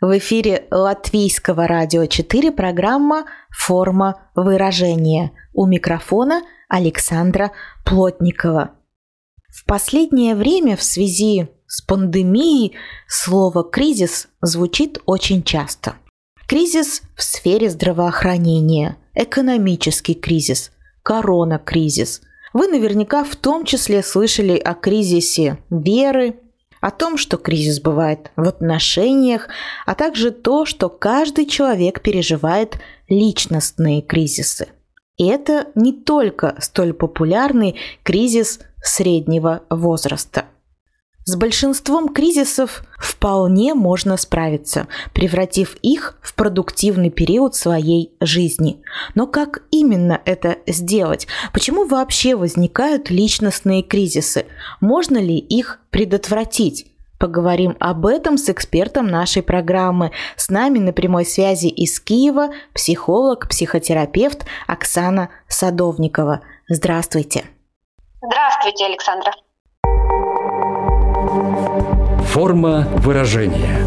В эфире Латвийского радио 4 программа «Форма выражения». У микрофона Александра Плотникова. В последнее время в связи с пандемией слово «кризис» звучит очень часто. Кризис в сфере здравоохранения, экономический кризис, корона-кризис. Вы наверняка в том числе слышали о кризисе веры, о том, что кризис бывает в отношениях, а также то, что каждый человек переживает личностные кризисы. И это не только столь популярный кризис среднего возраста – с большинством кризисов вполне можно справиться, превратив их в продуктивный период своей жизни. Но как именно это сделать? Почему вообще возникают личностные кризисы? Можно ли их предотвратить? Поговорим об этом с экспертом нашей программы. С нами на прямой связи из Киева психолог, психотерапевт Оксана Садовникова. Здравствуйте. Здравствуйте, Александра. Форма выражения.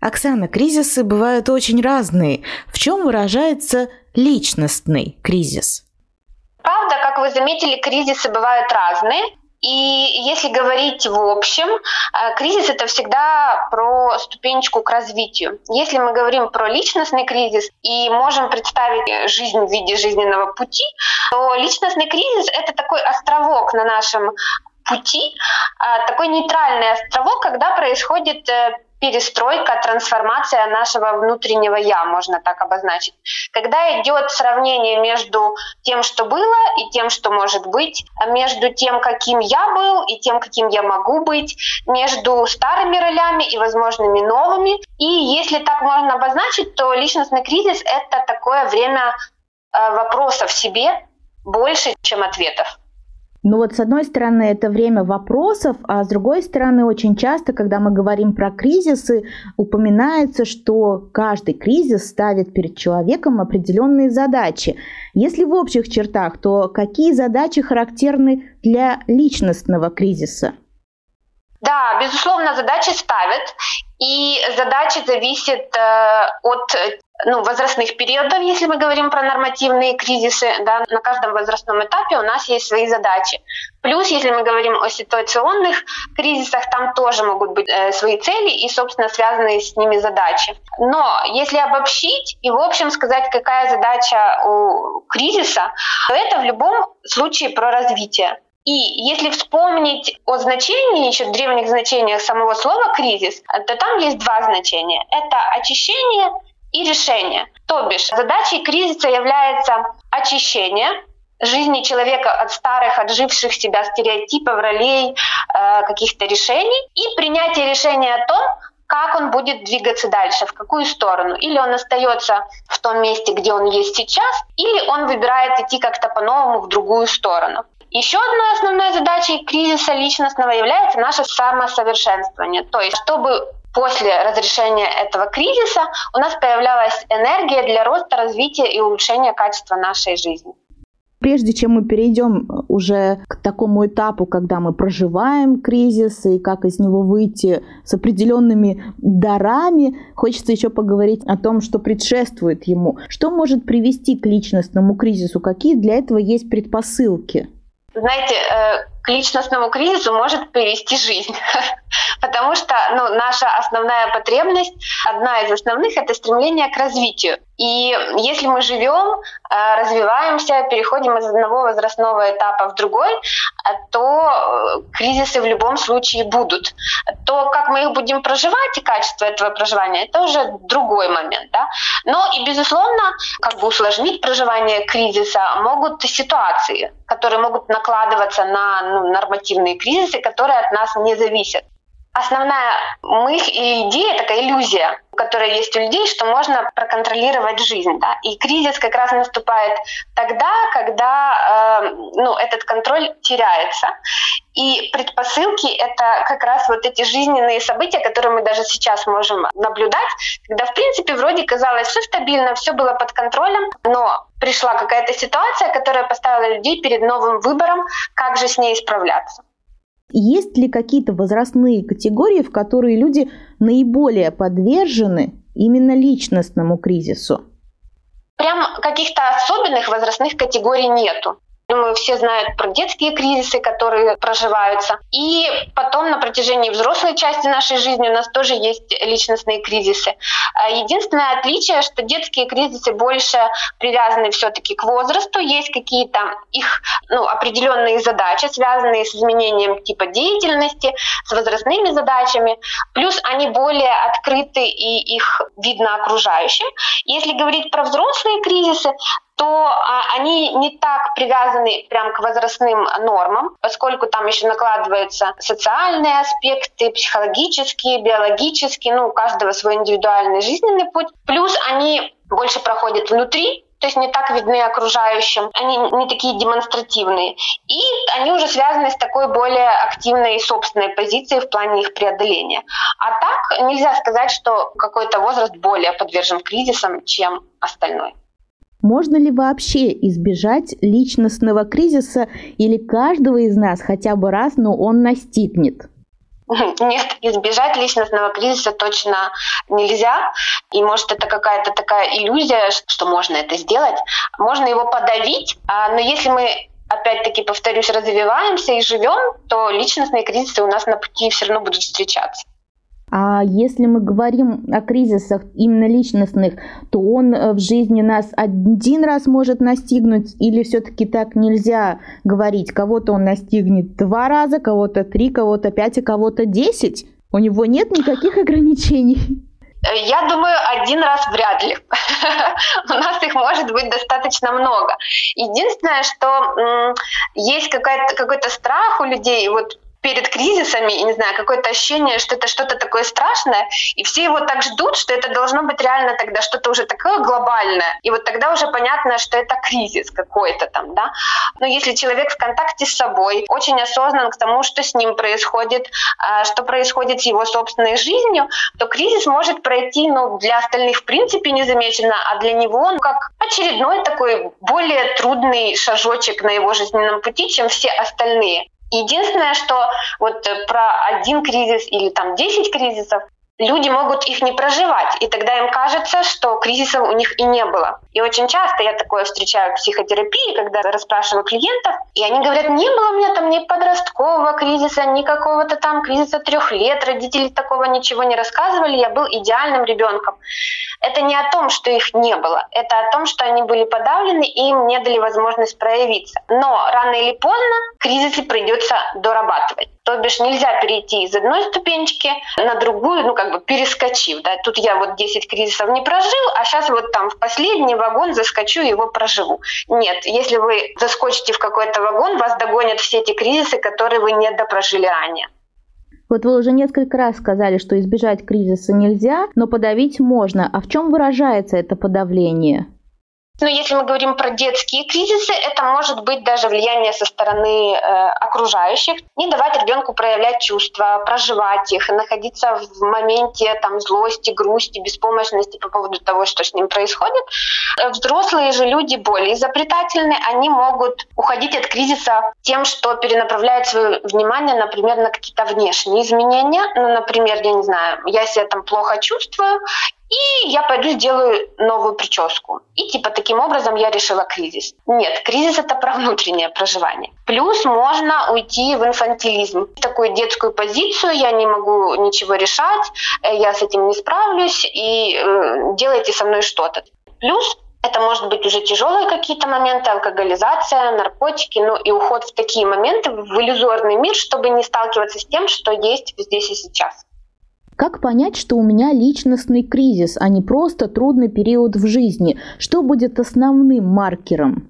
Оксана, кризисы бывают очень разные. В чем выражается личностный кризис? Правда, как вы заметили, кризисы бывают разные. И если говорить в общем, э, кризис это всегда про ступенечку к развитию. Если мы говорим про личностный кризис и можем представить жизнь в виде жизненного пути, то личностный кризис это такой островок на нашем пути, э, такой нейтральный островок, когда происходит э, перестройка, трансформация нашего внутреннего «я», можно так обозначить. Когда идет сравнение между тем, что было, и тем, что может быть, между тем, каким я был, и тем, каким я могу быть, между старыми ролями и возможными новыми. И если так можно обозначить, то личностный кризис — это такое время э, вопросов себе больше, чем ответов. Ну вот с одной стороны это время вопросов, а с другой стороны очень часто, когда мы говорим про кризисы, упоминается, что каждый кризис ставит перед человеком определенные задачи. Если в общих чертах, то какие задачи характерны для личностного кризиса? Да, безусловно, задачи ставят, и задачи зависят э, от ну, возрастных периодов, если мы говорим про нормативные кризисы, да, на каждом возрастном этапе у нас есть свои задачи. Плюс, если мы говорим о ситуационных кризисах, там тоже могут быть э, свои цели и, собственно, связанные с ними задачи. Но если обобщить и, в общем, сказать, какая задача у кризиса, то это в любом случае про развитие. И если вспомнить о значении, еще древних значениях самого слова «кризис», то там есть два значения. Это очищение и решение. То бишь, задачей кризиса является очищение жизни человека от старых, отживших себя стереотипов, ролей, э, каких-то решений и принятие решения о том, как он будет двигаться дальше, в какую сторону. Или он остается в том месте, где он есть сейчас, или он выбирает идти как-то по-новому в другую сторону. Еще одной основной задачей кризиса личностного является наше самосовершенствование. То есть, чтобы после разрешения этого кризиса у нас появлялась энергия для роста, развития и улучшения качества нашей жизни. Прежде чем мы перейдем уже к такому этапу, когда мы проживаем кризис и как из него выйти с определенными дарами, хочется еще поговорить о том, что предшествует ему. Что может привести к личностному кризису? Какие для этого есть предпосылки? Знаете, э, к личностному кризису может привести жизнь. Потому что ну, наша основная потребность, одна из основных, это стремление к развитию. И если мы живем, э, развиваемся, переходим из одного возрастного этапа в другой, то э, кризисы в любом случае будут. То, как мы их будем проживать и качество этого проживания, это уже другой момент. Да? Но и, безусловно, как бы усложнить проживание кризиса могут ситуации, которые могут накладываться на ну, нормативные кризисы, которые от нас не зависят. Основная мысль или идея, такая иллюзия, которая есть у людей, что можно проконтролировать жизнь. Да? И кризис как раз наступает тогда, когда э, ну, этот контроль теряется. И предпосылки — это как раз вот эти жизненные события, которые мы даже сейчас можем наблюдать, когда, в принципе, вроде казалось все стабильно, все было под контролем, но пришла какая-то ситуация, которая поставила людей перед новым выбором, как же с ней справляться. Есть ли какие-то возрастные категории, в которые люди наиболее подвержены именно личностному кризису? Прям каких-то особенных возрастных категорий нету. Думаю, все знают про детские кризисы, которые проживаются. И потом на протяжении взрослой части нашей жизни у нас тоже есть личностные кризисы. А единственное отличие, что детские кризисы больше привязаны все-таки к возрасту. Есть какие-то их ну, определенные задачи, связанные с изменением типа деятельности, с возрастными задачами. Плюс они более открыты и их видно окружающим. Если говорить про взрослые кризисы, то а, они не так привязаны прям к возрастным нормам, поскольку там еще накладываются социальные аспекты, психологические, биологические, ну, у каждого свой индивидуальный жизненный путь. Плюс они больше проходят внутри, то есть не так видны окружающим, они не такие демонстративные. И они уже связаны с такой более активной собственной позицией в плане их преодоления. А так нельзя сказать, что какой-то возраст более подвержен кризисам, чем остальной. Можно ли вообще избежать личностного кризиса или каждого из нас хотя бы раз, но он настигнет? Нет, избежать личностного кризиса точно нельзя. И может это какая-то такая иллюзия, что можно это сделать. Можно его подавить, а, но если мы опять-таки, повторюсь, развиваемся и живем, то личностные кризисы у нас на пути все равно будут встречаться. А если мы говорим о кризисах именно личностных, то он э, в жизни нас один раз может настигнуть, или все-таки так нельзя говорить? Кого-то он настигнет два раза, кого-то три, кого-то пять, а кого-то десять? У него нет никаких ограничений? Я думаю, один раз вряд ли. У нас их может быть достаточно много. Единственное, что есть какой-то страх у людей, вот перед кризисами, не знаю, какое-то ощущение, что это что-то такое страшное, и все его так ждут, что это должно быть реально тогда что-то уже такое глобальное, и вот тогда уже понятно, что это кризис какой-то там, да. Но если человек в контакте с собой, очень осознан к тому, что с ним происходит, а, что происходит с его собственной жизнью, то кризис может пройти, ну, для остальных в принципе незамеченно, а для него, ну, как очередной такой более трудный шажочек на его жизненном пути, чем все остальные. Единственное, что вот э, про один кризис или там 10 кризисов, люди могут их не проживать, и тогда им кажется, что кризисов у них и не было. И очень часто я такое встречаю в психотерапии, когда расспрашиваю клиентов, и они говорят, не было у меня там ни подросткового кризиса, ни какого-то там кризиса трех лет, родители такого ничего не рассказывали, я был идеальным ребенком. Это не о том, что их не было, это о том, что они были подавлены и им не дали возможность проявиться. Но рано или поздно кризисы придется дорабатывать. То бишь нельзя перейти из одной ступенечки на другую, ну как бы перескочив. Да? Тут я вот 10 кризисов не прожил, а сейчас вот там в последний вагон заскочу и его проживу. Нет, если вы заскочите в какой-то вагон, вас догонят все эти кризисы, которые вы не допрожили ранее. Вот вы уже несколько раз сказали, что избежать кризиса нельзя, но подавить можно. А в чем выражается это подавление? Но если мы говорим про детские кризисы, это может быть даже влияние со стороны э, окружающих. Не давать ребенку проявлять чувства, проживать их, находиться в моменте там, злости, грусти, беспомощности по поводу того, что с ним происходит. Э, взрослые же люди более изобретательны, они могут уходить от кризиса тем, что перенаправляют свое внимание, например, на какие-то внешние изменения. Ну, например, я не знаю, я себя там плохо чувствую, и я пойду сделаю новую прическу. И типа таким образом я решила кризис. Нет, кризис это про внутреннее проживание. Плюс можно уйти в инфантилизм, такую детскую позицию, я не могу ничего решать, э, я с этим не справлюсь, и э, делайте со мной что-то. Плюс это может быть уже тяжелые какие-то моменты, алкоголизация, наркотики, ну и уход в такие моменты, в иллюзорный мир, чтобы не сталкиваться с тем, что есть здесь и сейчас. Как понять, что у меня личностный кризис, а не просто трудный период в жизни? Что будет основным маркером?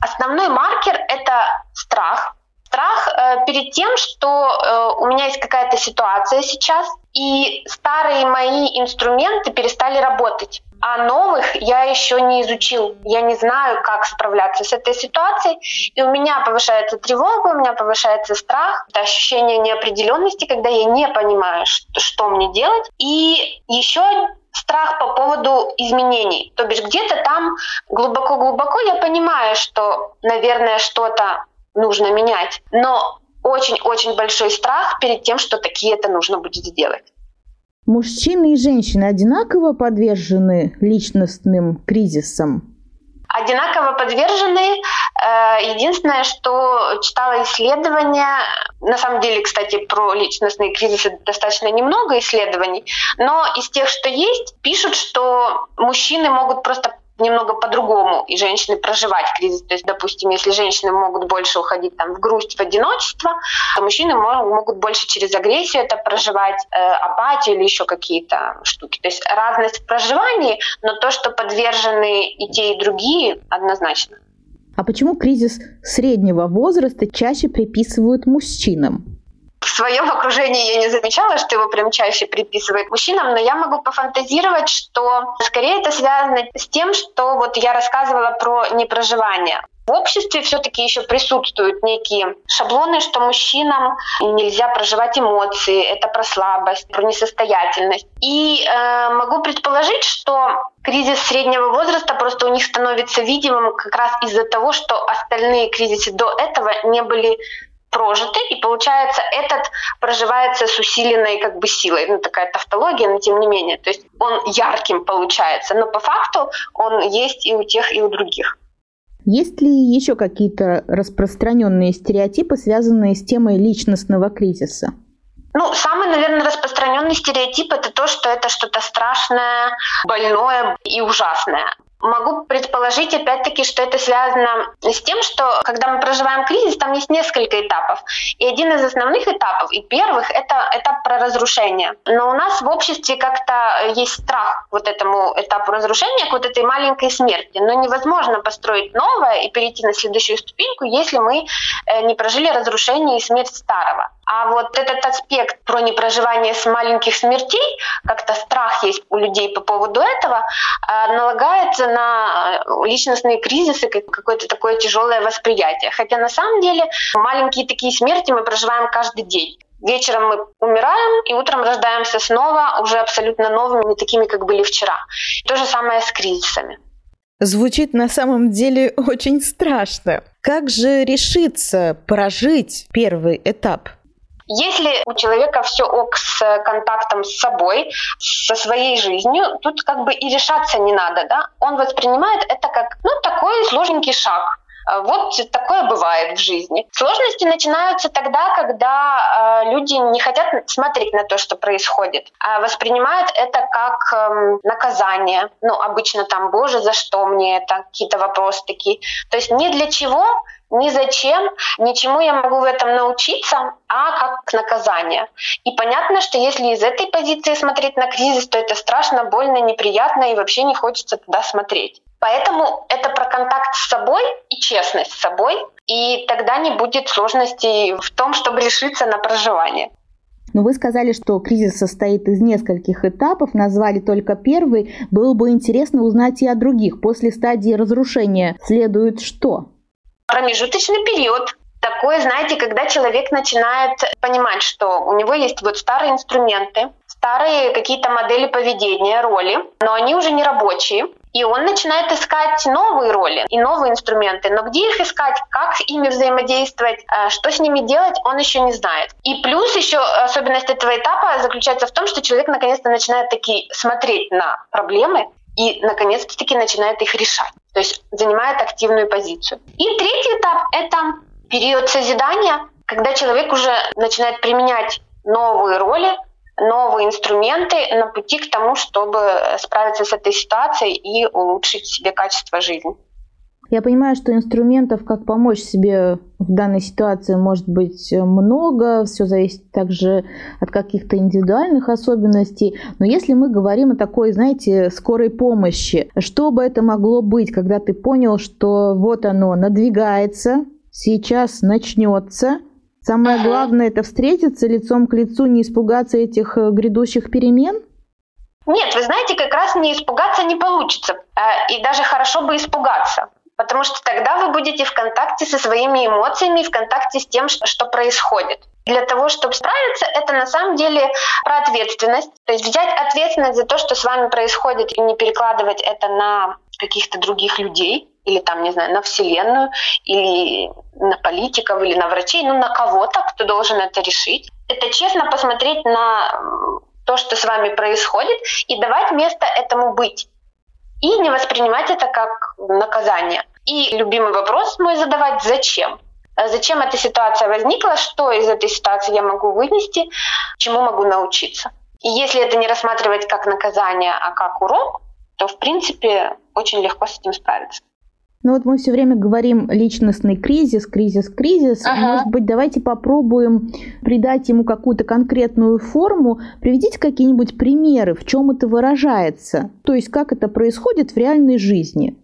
Основной маркер – это страх, Страх э, перед тем, что э, у меня есть какая-то ситуация сейчас, и старые мои инструменты перестали работать. А новых я еще не изучил. Я не знаю, как справляться с этой ситуацией. И у меня повышается тревога, у меня повышается страх, это ощущение неопределенности, когда я не понимаю, что, мне делать. И еще страх по поводу изменений. То бишь где-то там глубоко-глубоко я понимаю, что, наверное, что-то нужно менять. Но очень-очень большой страх перед тем, что такие это нужно будет сделать. Мужчины и женщины одинаково подвержены личностным кризисам? Одинаково подвержены. Э, единственное, что читала исследования, на самом деле, кстати, про личностные кризисы достаточно немного исследований, но из тех, что есть, пишут, что мужчины могут просто немного по-другому и женщины проживать кризис. То есть, допустим, если женщины могут больше уходить там, в грусть, в одиночество, то мужчины могут больше через агрессию это проживать, э, апатию или еще какие-то штуки. То есть разность в проживании, но то, что подвержены и те, и другие, однозначно. А почему кризис среднего возраста чаще приписывают мужчинам? Своем окружении я не замечала, что его прям чаще приписывают мужчинам, но я могу пофантазировать, что скорее это связано с тем, что вот я рассказывала про непроживание. В обществе все-таки еще присутствуют некие шаблоны, что мужчинам нельзя проживать эмоции, это про слабость, про несостоятельность. И э, могу предположить, что кризис среднего возраста просто у них становится видимым как раз из-за того, что остальные кризисы до этого не были прожиты, и получается этот проживается с усиленной как бы силой. Ну, такая тавтология, но тем не менее. То есть он ярким получается, но по факту он есть и у тех, и у других. Есть ли еще какие-то распространенные стереотипы, связанные с темой личностного кризиса? Ну, самый, наверное, распространенный стереотип это то, что это что-то страшное, больное и ужасное. Могу предположить, опять-таки, что это связано с тем, что когда мы проживаем кризис, там есть несколько этапов. И один из основных этапов, и первых, это этап про разрушение. Но у нас в обществе как-то есть страх вот этому этапу разрушения, к вот этой маленькой смерти. Но невозможно построить новое и перейти на следующую ступеньку, если мы э, не прожили разрушение и смерть старого. А вот этот аспект про непроживание с маленьких смертей, как-то страх есть у людей по поводу этого, а, налагается на э, личностные кризисы, как какое-то такое тяжелое восприятие. Хотя на самом деле маленькие такие смерти мы проживаем каждый день. Вечером мы умираем, и утром рождаемся снова, уже абсолютно новыми, не такими, как были вчера. То же самое с кризисами. Звучит на самом деле очень страшно. Как же решиться прожить первый этап? Если у человека все ок с контактом с собой, со своей жизнью, тут как бы и решаться не надо, да? Он воспринимает это как, ну, такой сложненький шаг. А вот такое бывает в жизни. Сложности начинаются тогда, когда э, люди не хотят смотреть на то, что происходит, а воспринимают это как э, наказание. Ну, обычно там, боже, за что мне это? Какие-то вопросы такие. То есть не для чего, ни зачем, ничему я могу в этом научиться, а как наказание. И понятно, что если из этой позиции смотреть на кризис, то это страшно, больно, неприятно и вообще не хочется туда смотреть. Поэтому это про контакт с собой и честность с собой, и тогда не будет сложностей в том, чтобы решиться на проживание. Но вы сказали, что кризис состоит из нескольких этапов, назвали только первый. Было бы интересно узнать и о других. После стадии разрушения следует что? Промежуточный период, такой, знаете, когда человек начинает понимать, что у него есть вот старые инструменты, старые какие-то модели поведения, роли, но они уже не рабочие. И он начинает искать новые роли и новые инструменты. Но где их искать, как с ими взаимодействовать, э, что с ними делать, он еще не знает. И плюс еще особенность этого этапа заключается в том, что человек наконец-то начинает таки смотреть на проблемы и наконец-таки начинает их решать. То есть занимает активную позицию. И третий этап – это период созидания, когда человек уже начинает применять новые роли, новые инструменты на пути к тому, чтобы справиться с этой ситуацией и улучшить себе качество жизни. Я понимаю, что инструментов, как помочь себе в данной ситуации, может быть много, все зависит также от каких-то индивидуальных особенностей. Но если мы говорим о такой, знаете, скорой помощи, что бы это могло быть, когда ты понял, что вот оно надвигается, сейчас начнется. Самое главное это встретиться лицом к лицу, не испугаться этих э, грядущих перемен? Нет, вы знаете, как раз не испугаться не получится. А, и даже хорошо бы испугаться. Потому что тогда вы будете в контакте со своими эмоциями, в контакте с тем, что происходит. Для того, чтобы справиться, это на самом деле про ответственность. То есть взять ответственность за то, что с вами происходит, и не перекладывать это на каких-то других людей, или там, не знаю, на Вселенную, или на политиков, или на врачей, ну на кого-то, кто должен это решить. Это честно посмотреть на то, что с вами происходит, и давать место этому быть. И не воспринимать это как наказание. И любимый вопрос мой задавать – зачем? Зачем эта ситуация возникла, что из этой ситуации я могу вынести, чему могу научиться. И если это не рассматривать как наказание, а как урок, то, в принципе, очень легко с этим справиться. Ну вот мы все время говорим личностный кризис, кризис, кризис. Ага. Может быть, давайте попробуем придать ему какую-то конкретную форму. Приведите какие-нибудь примеры, в чем это выражается. То есть, как это происходит в реальной жизни.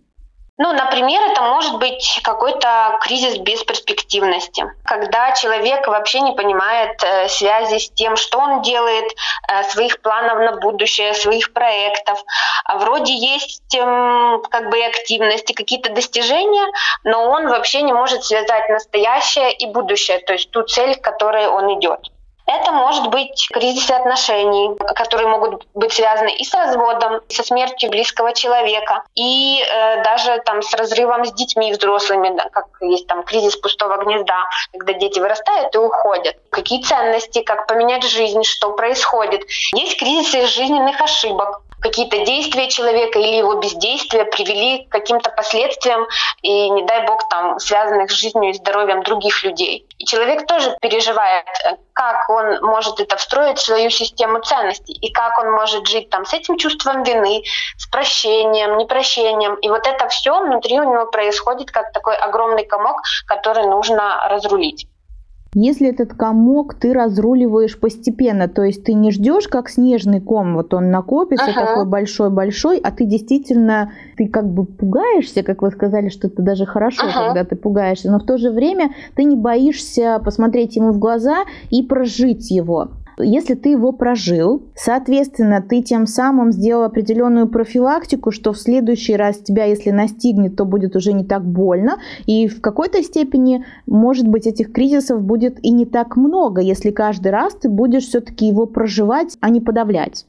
Ну, например, это может быть какой-то кризис бесперспективности, когда человек вообще не понимает э, связи с тем, что он делает, э, своих планов на будущее, своих проектов. А вроде есть э, как бы и активности, какие-то достижения, но он вообще не может связать настоящее и будущее, то есть ту цель, к которой он идет. Это может быть кризисы отношений, которые могут быть связаны и с разводом, и со смертью близкого человека, и э, даже там с разрывом с детьми взрослыми, да, как есть там кризис пустого гнезда, когда дети вырастают и уходят. Какие ценности, как поменять жизнь, что происходит. Есть кризисы жизненных ошибок, какие-то действия человека или его бездействия привели к каким-то последствиям и, не дай бог, там, связанных с жизнью и здоровьем других людей. И человек тоже переживает, как он может это встроить в свою систему ценностей и как он может жить там с этим чувством вины, с прощением, непрощением. И вот это все внутри у него происходит как такой огромный комок, который нужно разрулить. Если этот комок ты разруливаешь постепенно, то есть ты не ждешь, как снежный ком, вот он накопится ага. такой большой-большой, а ты действительно, ты как бы пугаешься, как вы сказали, что это даже хорошо, ага. когда ты пугаешься, но в то же время ты не боишься посмотреть ему в глаза и прожить его если ты его прожил, соответственно, ты тем самым сделал определенную профилактику, что в следующий раз тебя, если настигнет, то будет уже не так больно, и в какой-то степени, может быть, этих кризисов будет и не так много, если каждый раз ты будешь все-таки его проживать, а не подавлять.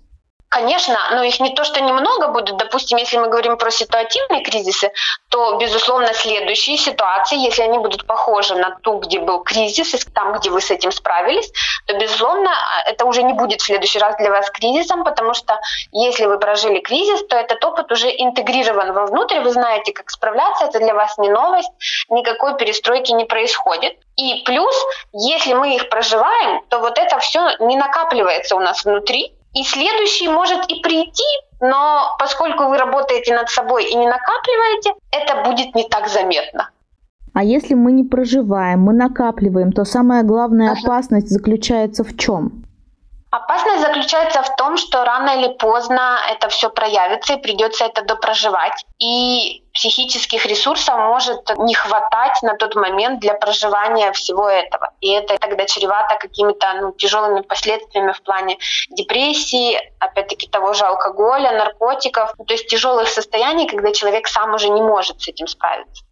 Конечно, но их не то, что немного будет. Допустим, если мы говорим про ситуативные кризисы, то, безусловно, следующие ситуации, если они будут похожи на ту, где был кризис, и там, где вы с этим справились, то, безусловно, это уже не будет в следующий раз для вас кризисом, потому что если вы прожили кризис, то этот опыт уже интегрирован вовнутрь, вы знаете, как справляться, это для вас не новость, никакой перестройки не происходит. И плюс, если мы их проживаем, то вот это все не накапливается у нас внутри, и следующий может и прийти, но поскольку вы работаете над собой и не накапливаете, это будет не так заметно. А если мы не проживаем, мы накапливаем, то самая главная опасность заключается в чем? Опасность заключается в том, что рано или поздно это все проявится и придется это допроживать. И психических ресурсов может не хватать на тот момент для проживания всего этого. И это тогда чревато какими-то ну, тяжелыми последствиями в плане депрессии, опять-таки того же алкоголя, наркотиков, то есть тяжелых состояний, когда человек сам уже не может с этим справиться.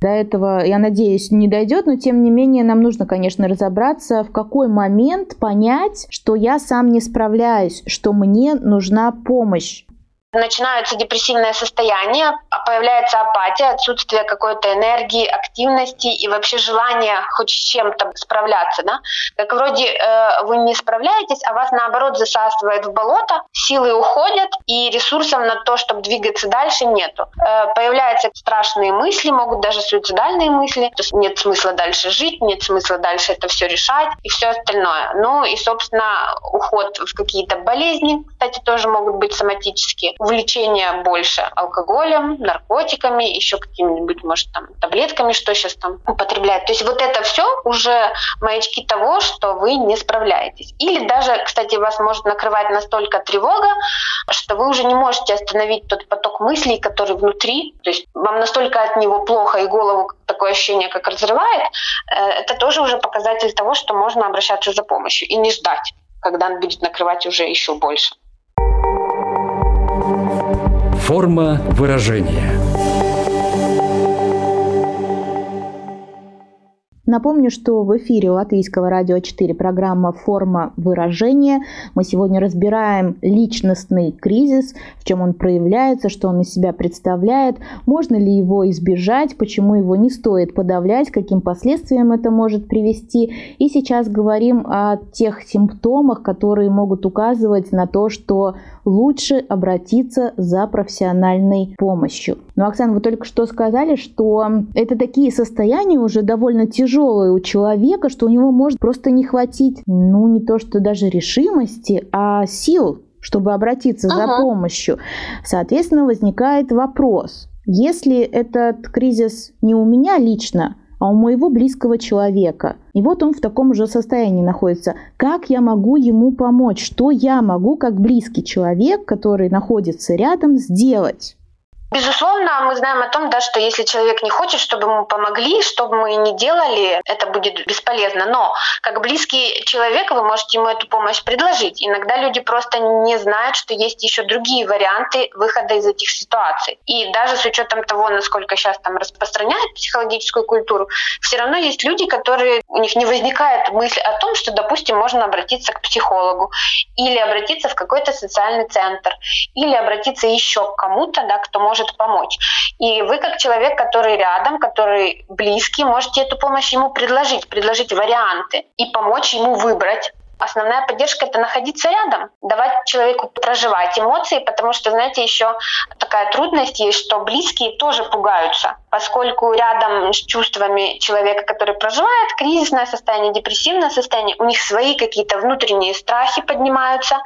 До этого, я надеюсь, не дойдет, но тем не менее нам нужно, конечно, разобраться, в какой момент понять, что я сам не справляюсь, что мне нужна помощь начинаются депрессивное состояние, а появляется апатия, отсутствие какой-то энергии, активности и вообще желания хоть с чем-то справляться. Да? Как вроде э, вы не справляетесь, а вас наоборот засасывает в болото, силы уходят, и ресурсов на то, чтобы двигаться дальше, нету. Э, появляются страшные мысли, могут даже суицидальные мысли, то есть нет смысла дальше жить, нет смысла дальше это все решать и все остальное. Ну и, собственно, уход в какие-то болезни, кстати, тоже могут быть соматические, увлечение больше алкоголем, наркотиками, еще какими-нибудь, может, там, таблетками, что сейчас там употребляют. То есть вот это все уже маячки того, что вы не справляетесь. Или даже, кстати, вас может накрывать настолько тревога, что вы уже не можете остановить тот поток мыслей, который внутри. То есть вам настолько от него плохо и голову такое ощущение, как разрывает. Э, это тоже уже показатель того, что можно обращаться за помощью и не ждать, когда он будет накрывать уже еще больше. Форма выражения. Напомню, что в эфире Латвийского радио 4 программа «Форма выражения». Мы сегодня разбираем личностный кризис, в чем он проявляется, что он из себя представляет, можно ли его избежать, почему его не стоит подавлять, каким последствиям это может привести. И сейчас говорим о тех симптомах, которые могут указывать на то, что лучше обратиться за профессиональной помощью. Но, Оксана, вы только что сказали, что это такие состояния уже довольно тяжелые у человека, что у него может просто не хватить, ну, не то что даже решимости, а сил, чтобы обратиться ага. за помощью. Соответственно, возникает вопрос, если этот кризис не у меня лично, а у моего близкого человека. И вот он в таком же состоянии находится. Как я могу ему помочь? Что я могу, как близкий человек, который находится рядом, сделать? Безусловно, мы знаем о том, да, что если человек не хочет, чтобы ему помогли, что бы мы ни делали, это будет бесполезно. Но как близкий человек вы можете ему эту помощь предложить. Иногда люди просто не знают, что есть еще другие варианты выхода из этих ситуаций. И даже с учетом того, насколько сейчас там распространяют психологическую культуру, все равно есть люди, которые у них не возникает мысль о том, что, допустим, можно обратиться к психологу или обратиться в какой-то социальный центр или обратиться еще к кому-то, да, кто может может помочь. И вы, как человек, который рядом, который близкий, можете эту помощь ему предложить, предложить варианты и помочь ему выбрать Основная поддержка это находиться рядом, давать человеку проживать эмоции, потому что, знаете, еще такая трудность есть, что близкие тоже пугаются, поскольку рядом с чувствами человека, который проживает кризисное состояние, депрессивное состояние, у них свои какие-то внутренние страхи поднимаются,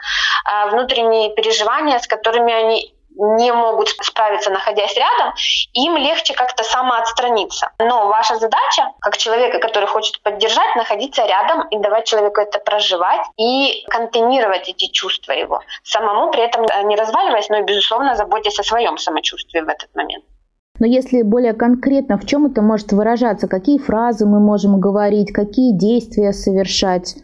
а, внутренние переживания, с которыми они не могут справиться, находясь рядом, им легче как-то самоотстраниться. Но ваша задача, как человека, который хочет поддержать, находиться рядом и давать человеку это проживать и контейнировать эти чувства его. Самому при этом э, не разваливаясь, но и, безусловно, заботясь о своем самочувствии в этот момент. Но если более конкретно, в чем это может выражаться? Какие фразы мы можем говорить, какие действия совершать?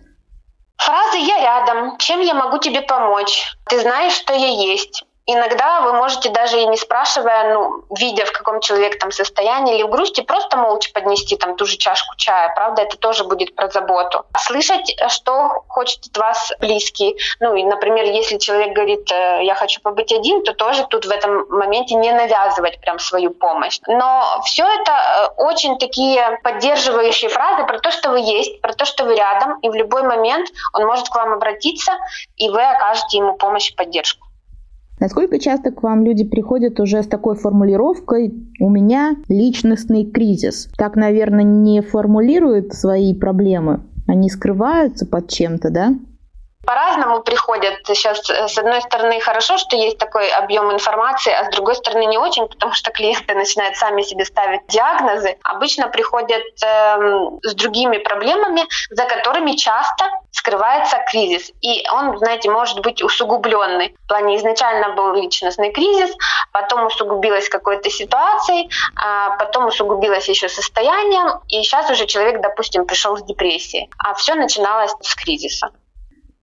Фразы «я рядом», «чем я могу тебе помочь», «ты знаешь, что я есть», Иногда вы можете даже и не спрашивая, ну, видя в каком человек там состоянии или в грусти, просто молча поднести там ту же чашку чая, правда, это тоже будет про заботу. Слышать, что хочет от вас близкий. Ну, и, например, если человек говорит, э, я хочу побыть один, то тоже тут в этом моменте не навязывать прям свою помощь. Но все это э, очень такие поддерживающие фразы про то, что вы есть, про то, что вы рядом, и в любой момент он может к вам обратиться, и вы окажете ему помощь и поддержку. Насколько часто к вам люди приходят уже с такой формулировкой «у меня личностный кризис»? Так, наверное, не формулируют свои проблемы, они скрываются под чем-то, да? По-разному приходят. Сейчас, э, с одной стороны, хорошо, что есть такой объем информации, а с другой стороны, не очень, потому что клиенты начинают сами себе ставить диагнозы. Обычно приходят э, с другими проблемами, за которыми часто скрывается кризис. И он, знаете, может быть усугубленный. В плане изначально был личностный кризис, потом усугубилась какой-то ситуацией, а потом усугубилось еще состоянием, и сейчас уже человек, допустим, пришел с депрессией. А все начиналось с кризиса.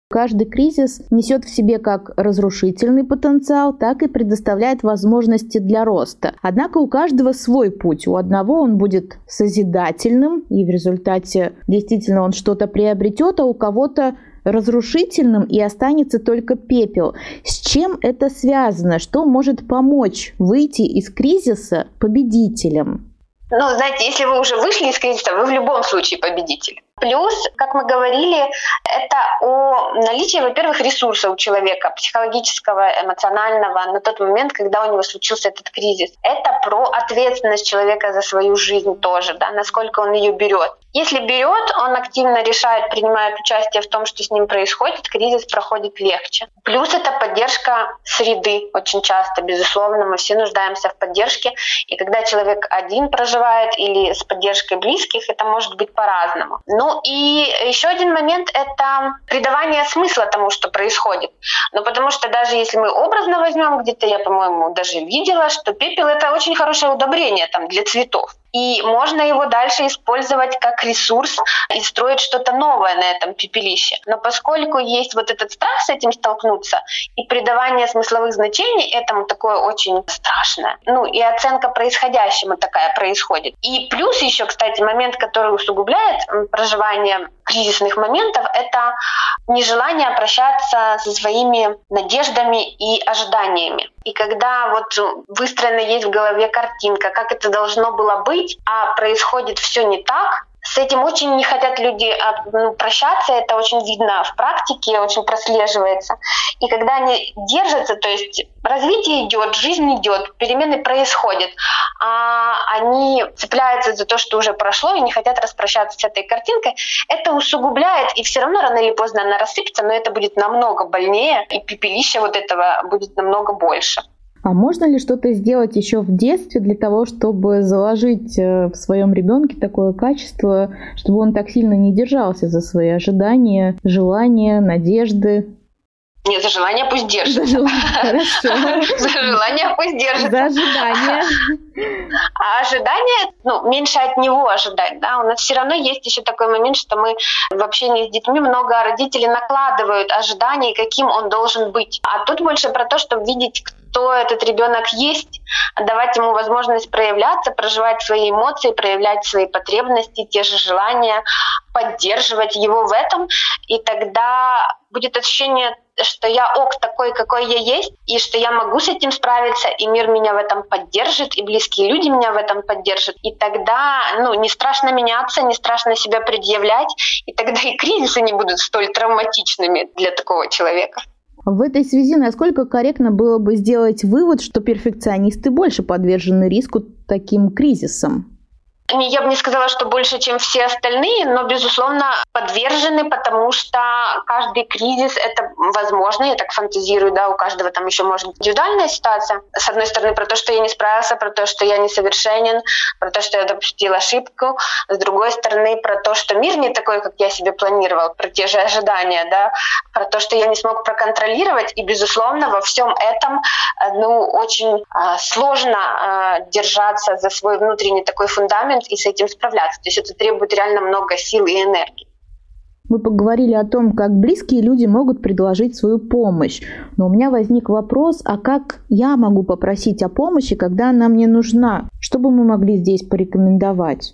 Каждый кризис несет в себе как разрушительный потенциал, так и предоставляет возможности для роста. Однако у каждого свой путь. У одного он будет созидательным, и в результате действительно он что-то приобретет, а у кого-то разрушительным и останется только пепел. С чем это связано? Что может помочь выйти из кризиса победителем? Ну, знаете, если вы уже вышли из кризиса, вы в любом случае победитель. Плюс, как мы говорили, это о наличии, во-первых, ресурса у человека, психологического, эмоционального, на тот момент, когда у него случился этот кризис. Это про ответственность человека за свою жизнь тоже, да, насколько он ее берет. Если берет, он активно решает, принимает участие в том, что с ним происходит, кризис проходит легче. Плюс это поддержка среды очень часто, безусловно, мы все нуждаемся в поддержке. И когда человек один проживает или с поддержкой близких, это может быть по-разному. Ну и еще один момент – это придавание смысла тому, что происходит. Ну потому что даже если мы образно возьмем, где-то я, по-моему, даже видела, что пепел – это очень хорошее удобрение там, для цветов и можно его дальше использовать как ресурс и строить что-то новое на этом пепелище. Но поскольку есть вот этот страх с этим столкнуться и придавание смысловых значений этому такое очень страшное, ну и оценка происходящему такая происходит. И плюс еще, кстати, момент, который усугубляет проживание кризисных моментов, это нежелание прощаться со своими надеждами и ожиданиями. И когда вот выстроена есть в голове картинка, как это должно было быть, а происходит все не так, с этим очень не хотят люди а, ну, прощаться, это очень видно в практике, очень прослеживается. И когда они держатся, то есть развитие идет, жизнь идет, перемены происходят, а они цепляются за то, что уже прошло, и не хотят распрощаться с этой картинкой, это усугубляет, и все равно рано или поздно она рассыпется, но это будет намного больнее, и пепелища вот этого будет намного больше. А можно ли что-то сделать еще в детстве для того, чтобы заложить э, в своем ребенке такое качество, чтобы он так сильно не держался за свои ожидания, желания, надежды? Нет, за желание пусть держится. Хорошо. За желание пусть держится. За ожидание. А ожидание, ну, меньше от него ожидать, да. У нас все равно есть еще такой момент, что мы в общении с детьми много родителей накладывают ожиданий, каким он должен быть. А тут больше про то, чтобы видеть, кто этот ребенок есть, давать ему возможность проявляться, проживать свои эмоции, проявлять свои потребности, те же желания, поддерживать его в этом, и тогда будет ощущение, что я ок такой, какой я есть, и что я могу с этим справиться, и мир меня в этом поддержит, и близкие люди меня в этом поддержат. И тогда ну, не страшно меняться, не страшно себя предъявлять, и тогда и кризисы не будут столь травматичными для такого человека. В этой связи насколько корректно было бы сделать вывод, что перфекционисты больше подвержены риску таким кризисам? Я бы не сказала, что больше, чем все остальные, но, безусловно, подвержены, потому что каждый кризис — это возможно, я так фантазирую, да, у каждого там еще может быть индивидуальная ситуация. С одной стороны, про то, что я не справился, про то, что я несовершенен, про то, что я допустил ошибку. С другой стороны, про то, что мир не такой, как я себе планировал, про те же ожидания, да, про то, что я не смог проконтролировать. И, безусловно, во всем этом, ну, очень э, сложно э, держаться за свой внутренний такой фундамент, фундамент и с этим справляться. То есть это требует реально много сил и энергии. Мы поговорили о том, как близкие люди могут предложить свою помощь. Но у меня возник вопрос, а как я могу попросить о помощи, когда она мне нужна? Что бы мы могли здесь порекомендовать?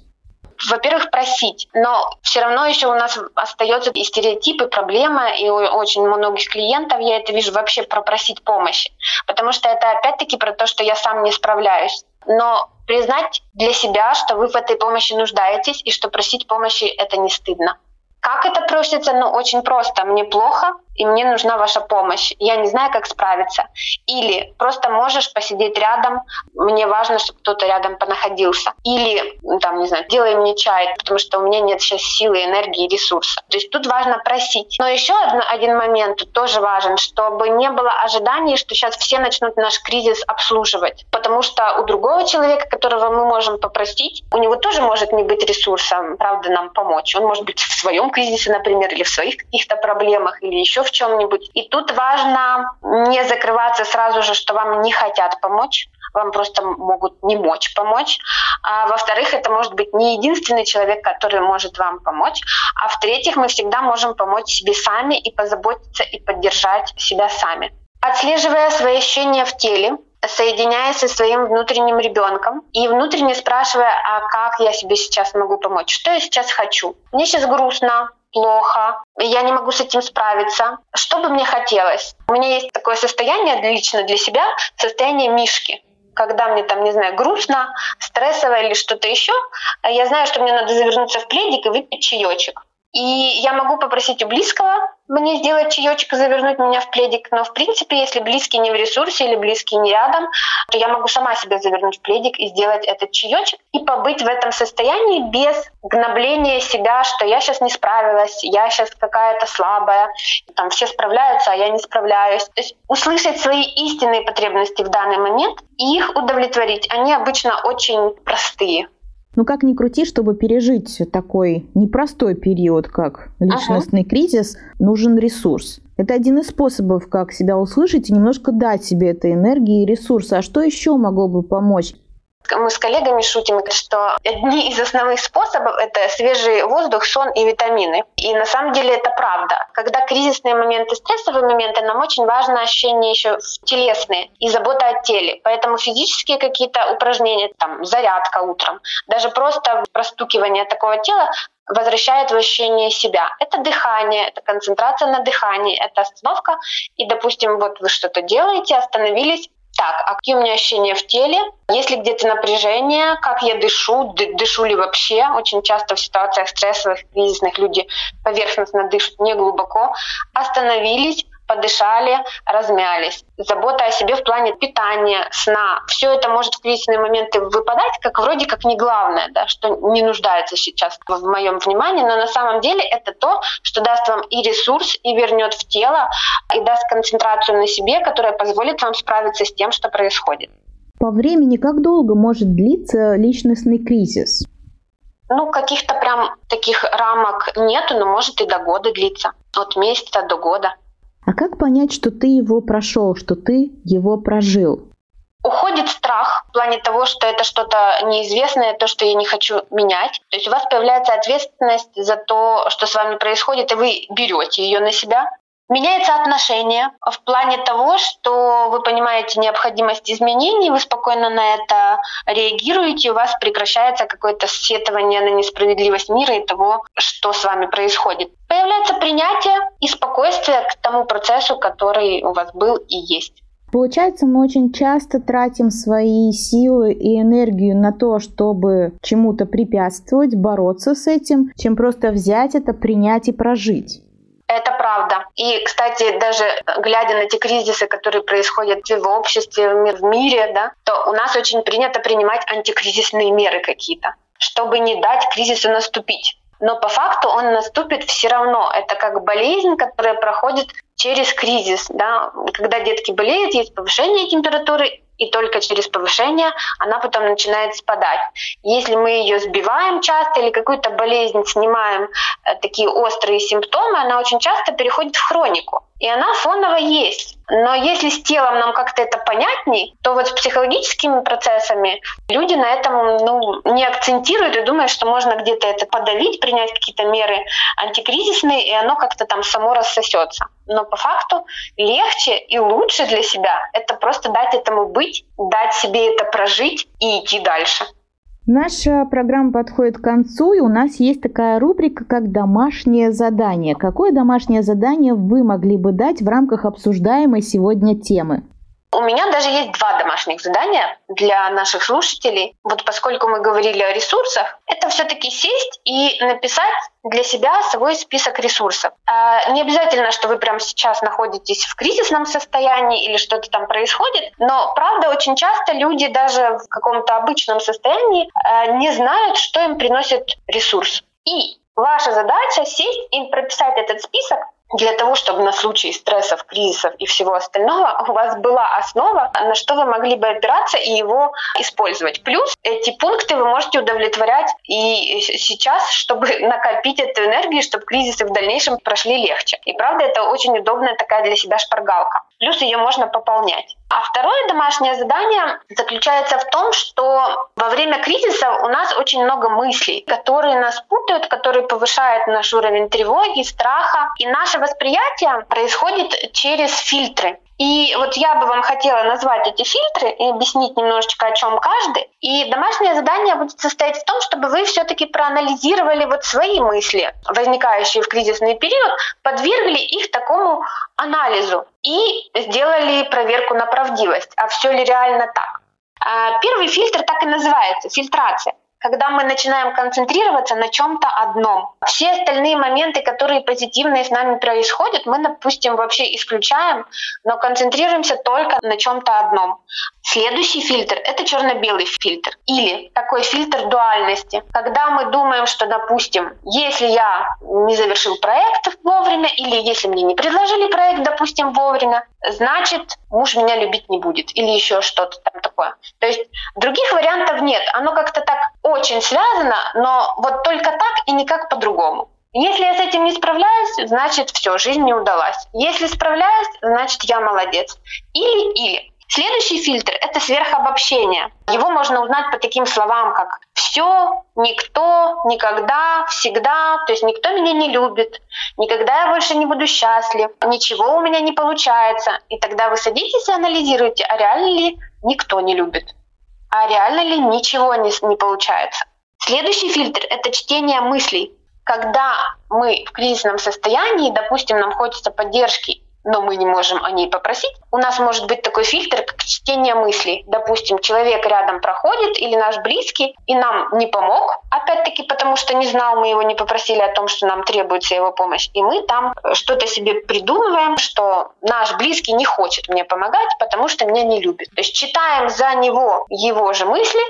во-первых, просить, но все равно еще у нас остается и стереотипы, проблема, и у очень многих клиентов я это вижу вообще про просить помощи, потому что это опять-таки про то, что я сам не справляюсь. Но признать для себя, что вы в этой помощи нуждаетесь и что просить помощи это не стыдно. Как это просится? Ну, очень просто. Мне плохо, и мне нужна ваша помощь. Я не знаю, как справиться. Или просто можешь посидеть рядом, мне важно, чтобы кто-то рядом понаходился. Или, ну, там, не знаю, делай мне чай, потому что у меня нет сейчас силы, энергии, ресурса. То есть тут важно просить. Но еще один, момент тоже важен, чтобы не было ожиданий, что сейчас все начнут наш кризис обслуживать. Потому что у другого человека, которого мы можем попросить, у него тоже может не быть ресурса, правда, нам помочь. Он может быть в своем кризисе, например, или в своих каких-то проблемах, или еще в чем-нибудь. И тут важно не закрываться сразу же, что вам не хотят помочь, вам просто могут не мочь помочь. А во-вторых, это может быть не единственный человек, который может вам помочь. А в-третьих, мы всегда можем помочь себе сами и позаботиться и поддержать себя сами. Отслеживая свои ощущения в теле, соединяясь со своим внутренним ребенком и внутренне спрашивая, а как я себе сейчас могу помочь, что я сейчас хочу. Мне сейчас грустно, плохо, я не могу с этим справиться. Что бы мне хотелось? У меня есть такое состояние лично для себя, состояние мишки когда мне там, не знаю, грустно, стрессово или что-то еще, я знаю, что мне надо завернуться в пледик и выпить чаечек. И я могу попросить у близкого мне сделать чаечек завернуть меня в пледик. Но, в принципе, если близкий не в ресурсе или близкий не рядом, то я могу сама себя завернуть в пледик и сделать этот чаечек и побыть в этом состоянии без гнобления себя, что я сейчас не справилась, я сейчас какая-то слабая, там все справляются, а я не справляюсь. То есть услышать свои истинные потребности в данный момент и их удовлетворить. Они обычно очень простые. Ну как ни крути, чтобы пережить такой непростой период, как личностный ага. кризис, нужен ресурс. Это один из способов, как себя услышать и немножко дать себе этой энергии и ресурса. А что еще могло бы помочь? Мы с коллегами шутим, что одни из основных способов – это свежий воздух, сон и витамины. И на самом деле это правда. Когда кризисные моменты, стрессовые моменты, нам очень важно ощущение еще телесные и забота о теле. Поэтому физические какие-то упражнения, там, зарядка утром, даже просто простукивание такого тела возвращает в ощущение себя. Это дыхание, это концентрация на дыхании, это остановка. И, допустим, вот вы что-то делаете, остановились, так, а какие у меня ощущения в теле? Есть ли где-то напряжение? Как я дышу? Дышу ли вообще? Очень часто в ситуациях стрессовых, кризисных люди поверхностно дышат, не глубоко. Остановились, подышали, размялись. Забота о себе в плане питания, сна. Все это может в кризисные моменты выпадать, как вроде как не главное, да, что не нуждается сейчас в моем внимании, но на самом деле это то, что даст вам и ресурс, и вернет в тело, и даст концентрацию на себе, которая позволит вам справиться с тем, что происходит. По времени как долго может длиться личностный кризис? Ну, каких-то прям таких рамок нету, но может и до года длиться. От месяца до года. А как понять, что ты его прошел, что ты его прожил? Уходит страх в плане того, что это что-то неизвестное, то, что я не хочу менять. То есть у вас появляется ответственность за то, что с вами происходит, и вы берете ее на себя. Меняется отношение в плане того, что вы понимаете необходимость изменений, вы спокойно на это реагируете, у вас прекращается какое-то сетование на несправедливость мира и того, что с вами происходит. Появляется принятие и спокойствие к тому процессу, который у вас был и есть. Получается, мы очень часто тратим свои силы и энергию на то, чтобы чему-то препятствовать, бороться с этим, чем просто взять это, принять и прожить. Это правда. И, кстати, даже глядя на те кризисы, которые происходят в обществе, в мире, да, то у нас очень принято принимать антикризисные меры какие-то, чтобы не дать кризису наступить. Но по факту он наступит все равно. Это как болезнь, которая проходит через кризис. Да? Когда детки болеют, есть повышение температуры, и только через повышение она потом начинает спадать. Если мы ее сбиваем часто или какую-то болезнь снимаем, э, такие острые симптомы, она очень часто переходит в хронику. И она фоново есть. Но если с телом нам как-то это понятней, то вот с психологическими процессами люди на этом ну, не акцентируют и думают, что можно где-то это подавить, принять какие-то меры антикризисные, и оно как-то там само рассосется. Но по факту легче и лучше для себя это просто дать этому быть, дать себе это прожить и идти дальше. Наша программа подходит к концу, и у нас есть такая рубрика, как «Домашнее задание». Какое домашнее задание вы могли бы дать в рамках обсуждаемой сегодня темы? У меня даже есть два домашних задания для наших слушателей. Вот поскольку мы говорили о ресурсах, это все-таки сесть и написать для себя свой список ресурсов. А не обязательно, что вы прямо сейчас находитесь в кризисном состоянии или что-то там происходит, но правда очень часто люди даже в каком-то обычном состоянии а, не знают, что им приносит ресурс. И ваша задача сесть и прописать этот список для того, чтобы на случай стрессов, кризисов и всего остального у вас была основа, на что вы могли бы опираться и его использовать. Плюс эти пункты вы можете удовлетворять и сейчас, чтобы накопить эту энергию, чтобы кризисы в дальнейшем прошли легче. И правда, это очень удобная такая для себя шпаргалка. Плюс ее можно пополнять. А второе домашнее задание заключается в том, что во время кризиса у нас очень много мыслей, которые нас путают, которые повышают наш уровень тревоги, страха. И наше восприятие происходит через фильтры. И вот я бы вам хотела назвать эти фильтры и объяснить немножечко, о чем каждый. И домашнее задание будет состоять в том, чтобы вы все-таки проанализировали вот свои мысли, возникающие в кризисный период, подвергли их такому анализу и сделали проверку на правдивость, а все ли реально так. А первый фильтр так и называется – фильтрация. Когда мы начинаем концентрироваться на чем-то одном. Все остальные моменты, которые позитивные с нами происходят, мы, допустим, вообще исключаем, но концентрируемся только на чем-то одном. Следующий фильтр — это черно-белый фильтр. Или такой фильтр дуальности. Когда мы думаем, что, допустим, если я не завершил проект вовремя, или если мне не предложили проект, допустим, вовремя, значит, муж меня любить не будет. Или еще что-то там такое. То есть других вариантов нет. Оно как-то так очень связано, но вот только так и никак по-другому. Если я с этим не справляюсь, значит все, жизнь не удалась. Если справляюсь, значит я молодец. Или-или. Следующий фильтр — это сверхобобщение. Его можно узнать по таким словам, как «все», «никто», «никогда», «всегда», то есть «никто меня не любит», «никогда я больше не буду счастлив», «ничего у меня не получается». И тогда вы садитесь и анализируете, а реально ли никто не любит, а реально ли ничего не, не получается. Следующий фильтр — это чтение мыслей. Когда мы в кризисном состоянии, допустим, нам хочется поддержки но мы не можем о ней попросить. У нас может быть такой фильтр, как чтение мыслей. Допустим, человек рядом проходит или наш близкий, и нам не помог, опять-таки потому что не знал, мы его не попросили о том, что нам требуется его помощь. И мы там что-то себе придумываем, что наш близкий не хочет мне помогать, потому что меня не любит. То есть читаем за него его же мысли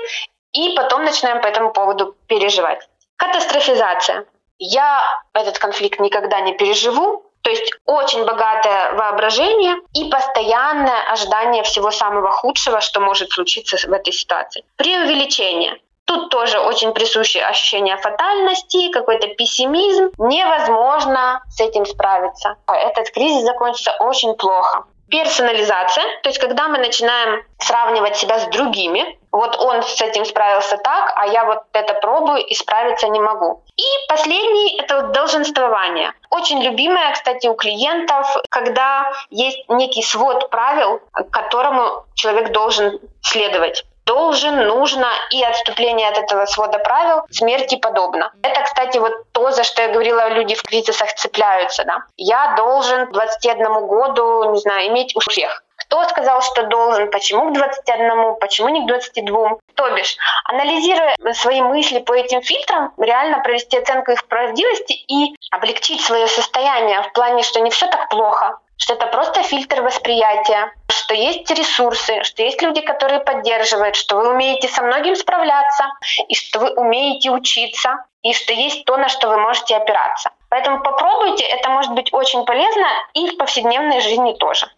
и потом начинаем по этому поводу переживать. Катастрофизация. Я этот конфликт никогда не переживу, то есть очень богатое воображение и постоянное ожидание всего самого худшего, что может случиться в этой ситуации. Преувеличение. Тут тоже очень присуще ощущение фатальности, какой-то пессимизм. Невозможно с этим справиться. Этот кризис закончится очень плохо. Персонализация, то есть когда мы начинаем сравнивать себя с другими, вот он с этим справился так, а я вот это пробую и справиться не могу. И последний — это вот долженствование. Очень любимое, кстати, у клиентов, когда есть некий свод правил, которому человек должен следовать должен, нужно и отступление от этого свода правил смерти подобно. Это, кстати, вот то, за что я говорила, люди в кризисах цепляются. Да? Я должен к 21 году, не знаю, иметь успех. Кто сказал, что должен, почему к 21, почему не к 22. То бишь, анализируя свои мысли по этим фильтрам, реально провести оценку их правдивости и облегчить свое состояние в плане, что не все так плохо, что это просто фильтр восприятия, что есть ресурсы, что есть люди, которые поддерживают, что вы умеете со многим справляться, и что вы умеете учиться, и что есть то, на что вы можете опираться. Поэтому попробуйте, это может быть очень полезно и в повседневной жизни тоже.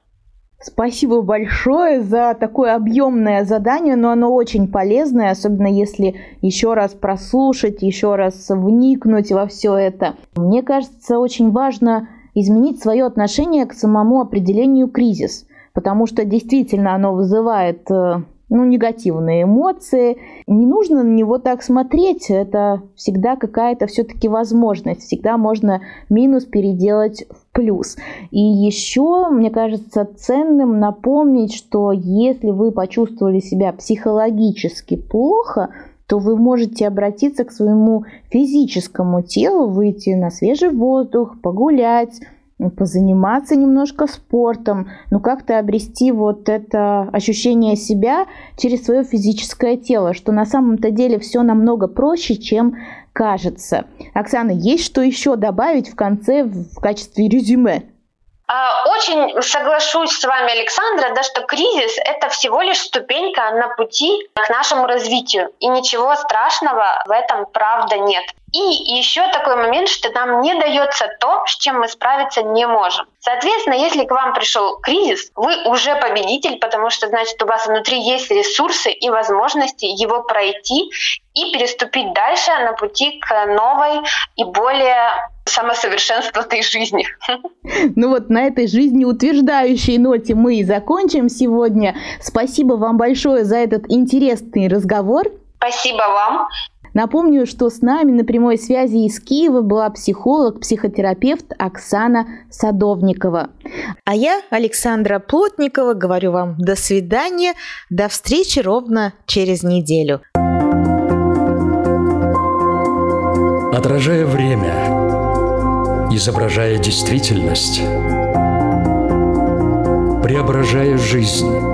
Спасибо большое за такое объемное задание, но оно очень полезное, особенно если еще раз прослушать, еще раз вникнуть во все это. Мне кажется, очень важно изменить свое отношение к самому определению кризис, потому что действительно оно вызывает э, ну, негативные эмоции. Не нужно на него так смотреть, это всегда какая-то все-таки возможность, всегда можно минус переделать в плюс. И еще, мне кажется, ценным напомнить, что если вы почувствовали себя психологически плохо, то вы можете обратиться к своему физическому телу, выйти на свежий воздух, погулять, позаниматься немножко спортом, ну как-то обрести вот это ощущение себя через свое физическое тело, что на самом-то деле все намного проще, чем кажется. Оксана, есть что еще добавить в конце в качестве резюме? А, очень соглашусь с вами, Александра, да, что кризис — это всего лишь ступенька на пути к нашему развитию. И ничего страшного в этом, правда, нет. И еще такой момент, что нам не дается то, с чем мы справиться не можем. Соответственно, если к вам пришел кризис, вы уже победитель, потому что значит у вас внутри есть ресурсы и возможности его пройти и переступить дальше на пути к новой и более самосовершенствованной жизни. Ну вот на этой жизнеутверждающей ноте мы и закончим сегодня. Спасибо вам большое за этот интересный разговор. Спасибо вам. Напомню, что с нами на прямой связи из Киева была психолог, психотерапевт Оксана Садовникова. А я, Александра Плотникова, говорю вам до свидания, до встречи ровно через неделю. Отражая время, изображая действительность, преображая жизнь.